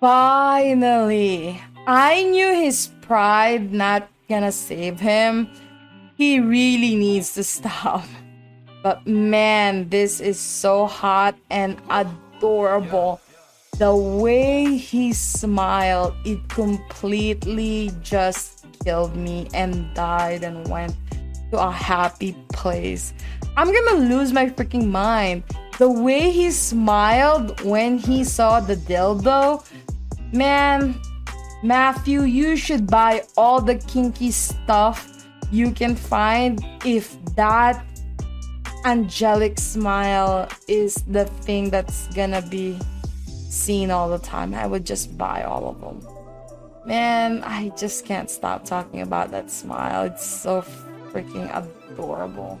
Finally, I knew his pride not gonna save him. He really needs to stop. But man, this is so hot and adorable. The way he smiled, it completely just killed me and died and went to a happy place. I'm gonna lose my freaking mind. The way he smiled when he saw the dildo, man, Matthew, you should buy all the kinky stuff you can find if that angelic smile is the thing that's gonna be seen all the time. I would just buy all of them. Man, I just can't stop talking about that smile. It's so freaking adorable.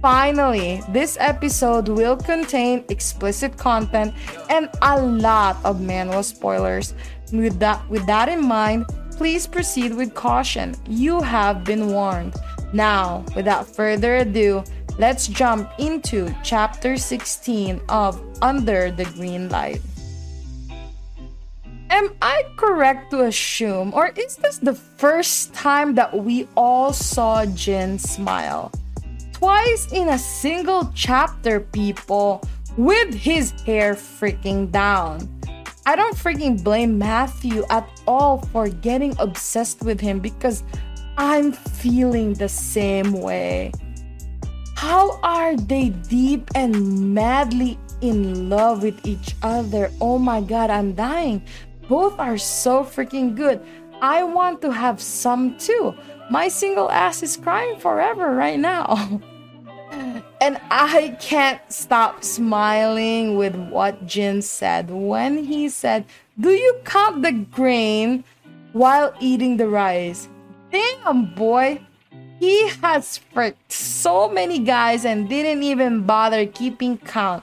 Finally, this episode will contain explicit content and a lot of manhwa spoilers. With that, with that in mind, please proceed with caution. You have been warned. Now, without further ado, let's jump into chapter 16 of Under the Green Light. Am I correct to assume, or is this the first time that we all saw Jin smile? Twice in a single chapter, people, with his hair freaking down. I don't freaking blame Matthew at all for getting obsessed with him because I'm feeling the same way. How are they deep and madly in love with each other? Oh my god, I'm dying. Both are so freaking good. I want to have some too. My single ass is crying forever right now. and I can't stop smiling with what Jin said when he said, Do you count the grain while eating the rice? Damn, boy. He has fricked so many guys and didn't even bother keeping count.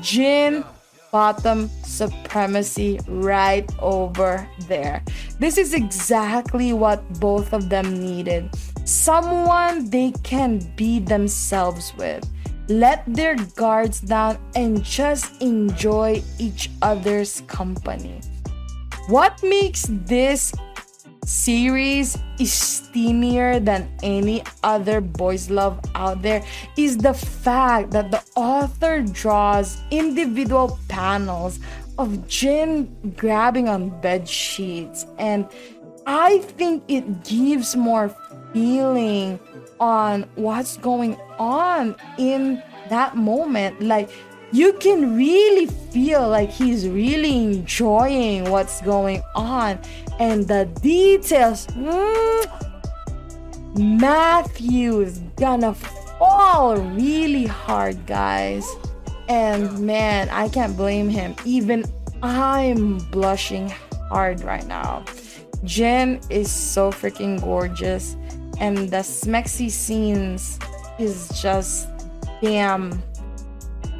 Jin bottom supremacy right over there. This is exactly what both of them needed. Someone they can be themselves with. Let their guards down and just enjoy each other's company. What makes this series is steamier than any other boys love out there is the fact that the author draws individual panels of Jin grabbing on bed sheets. And I think it gives more feeling on what's going on in that moment. Like you can really feel like he's really enjoying what's going on and the details. Mm, Matthew is gonna fall really hard, guys. And man, I can't blame him. Even I'm blushing hard right now. Jen is so freaking gorgeous, and the smexy scenes is just damn